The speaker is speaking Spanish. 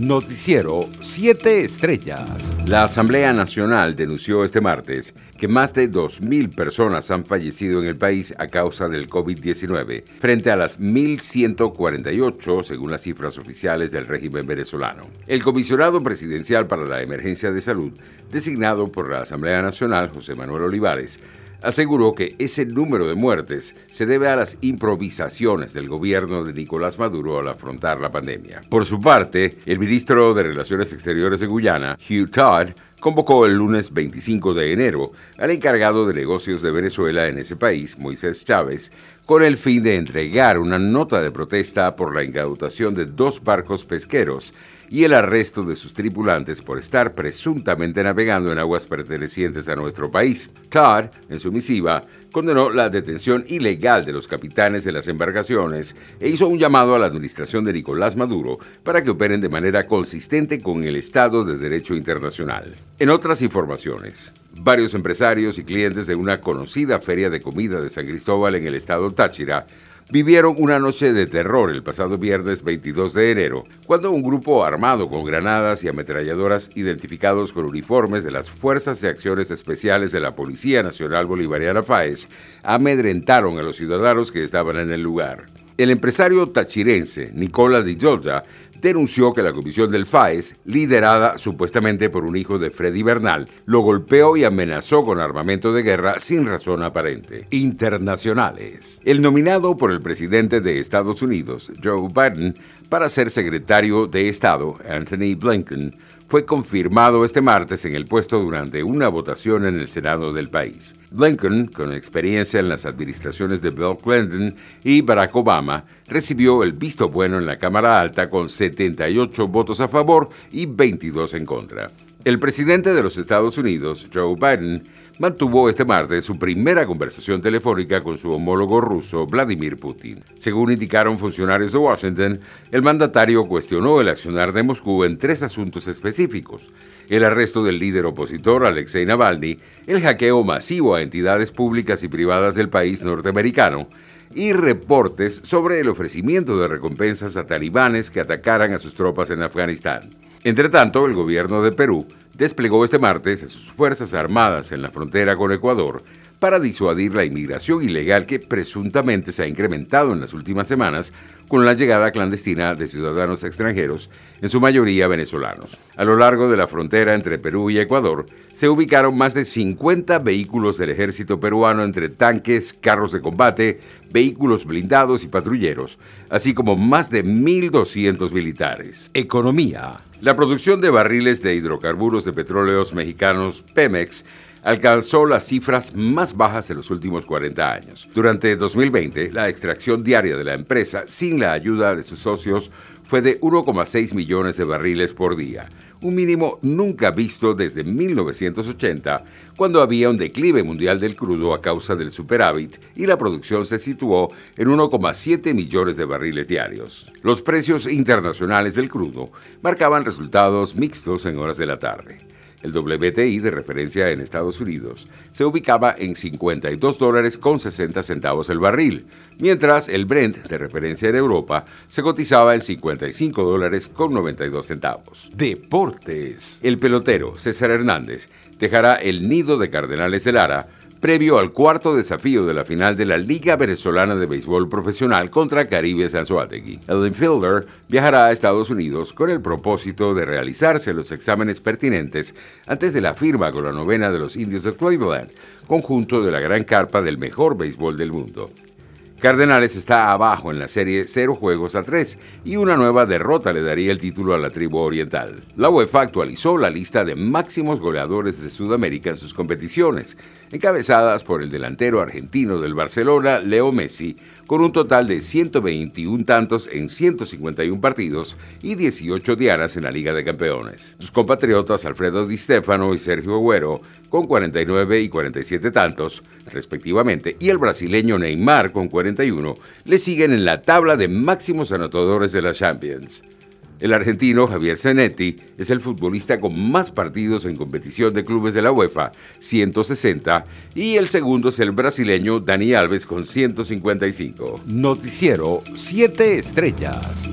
Noticiero 7 Estrellas. La Asamblea Nacional denunció este martes que más de 2.000 personas han fallecido en el país a causa del COVID-19, frente a las 1.148 según las cifras oficiales del régimen venezolano. El comisionado presidencial para la emergencia de salud, designado por la Asamblea Nacional, José Manuel Olivares, aseguró que ese número de muertes se debe a las improvisaciones del gobierno de Nicolás Maduro al afrontar la pandemia. Por su parte, el ministro de Relaciones Exteriores de Guyana, Hugh Todd, convocó el lunes 25 de enero al encargado de negocios de Venezuela en ese país, Moisés Chávez, con el fin de entregar una nota de protesta por la incautación de dos barcos pesqueros y el arresto de sus tripulantes por estar presuntamente navegando en aguas pertenecientes a nuestro país. Todd, en su misiva, condenó la detención ilegal de los capitanes de las embarcaciones e hizo un llamado a la administración de Nicolás Maduro para que operen de manera consistente con el Estado de Derecho Internacional. En otras informaciones, varios empresarios y clientes de una conocida feria de comida de San Cristóbal en el estado Táchira vivieron una noche de terror el pasado viernes 22 de enero, cuando un grupo armado con granadas y ametralladoras identificados con uniformes de las Fuerzas de Acciones Especiales de la Policía Nacional Bolivariana FAES amedrentaron a los ciudadanos que estaban en el lugar. El empresario tachirense Nicola Di Giorgia denunció que la comisión del FAES, liderada supuestamente por un hijo de Freddy Bernal, lo golpeó y amenazó con armamento de guerra sin razón aparente. Internacionales. El nominado por el presidente de Estados Unidos, Joe Biden, para ser secretario de Estado, Anthony Blinken, fue confirmado este martes en el puesto durante una votación en el Senado del país. Blinken, con experiencia en las administraciones de Bill Clinton y Barack Obama, recibió el visto bueno en la Cámara Alta con 78 votos a favor y 22 en contra. El presidente de los Estados Unidos, Joe Biden, mantuvo este martes su primera conversación telefónica con su homólogo ruso, Vladimir Putin. Según indicaron funcionarios de Washington, el mandatario cuestionó el accionar de Moscú en tres asuntos específicos. El arresto del líder opositor Alexei Navalny, el hackeo masivo a entidades públicas y privadas del país norteamericano, y reportes sobre el ofrecimiento de recompensas a talibanes que atacaran a sus tropas en Afganistán. Entre tanto, el gobierno de Perú desplegó este martes a sus Fuerzas Armadas en la frontera con Ecuador para disuadir la inmigración ilegal que presuntamente se ha incrementado en las últimas semanas con la llegada clandestina de ciudadanos extranjeros, en su mayoría venezolanos. A lo largo de la frontera entre Perú y Ecuador se ubicaron más de 50 vehículos del ejército peruano entre tanques, carros de combate, vehículos blindados y patrulleros, así como más de 1.200 militares. Economía. La producción de barriles de hidrocarburos de petróleos mexicanos Pemex alcanzó las cifras más bajas de los últimos 40 años. Durante 2020, la extracción diaria de la empresa, sin la ayuda de sus socios, fue de 1,6 millones de barriles por día, un mínimo nunca visto desde 1980, cuando había un declive mundial del crudo a causa del superávit y la producción se situó en 1,7 millones de barriles diarios. Los precios internacionales del crudo marcaban resultados mixtos en horas de la tarde. El WTI de referencia en Estados Unidos se ubicaba en 52 dólares con 60 centavos el barril, mientras el Brent de referencia en Europa se cotizaba en 55 dólares con 92 centavos. Deportes. El pelotero César Hernández dejará el nido de Cardenales de Lara previo al cuarto desafío de la final de la Liga Venezolana de Béisbol Profesional contra Caribe Sanzuategui. El infielder viajará a Estados Unidos con el propósito de realizarse los exámenes pertinentes antes de la firma con la novena de los Indios de Cleveland, conjunto de la gran carpa del mejor béisbol del mundo. Cardenales está abajo en la serie 0 juegos a 3 y una nueva derrota le daría el título a la tribu oriental. La UEFA actualizó la lista de máximos goleadores de Sudamérica en sus competiciones, encabezadas por el delantero argentino del Barcelona, Leo Messi, con un total de 121 tantos en 151 partidos y 18 dianas en la Liga de Campeones. Sus compatriotas Alfredo Di Stefano y Sergio Agüero, con 49 y 47 tantos, respectivamente, y el brasileño Neymar con 40 le siguen en la tabla de máximos anotadores de la Champions. El argentino Javier Zanetti es el futbolista con más partidos en competición de clubes de la UEFA, 160, y el segundo es el brasileño Dani Alves con 155. Noticiero 7 estrellas.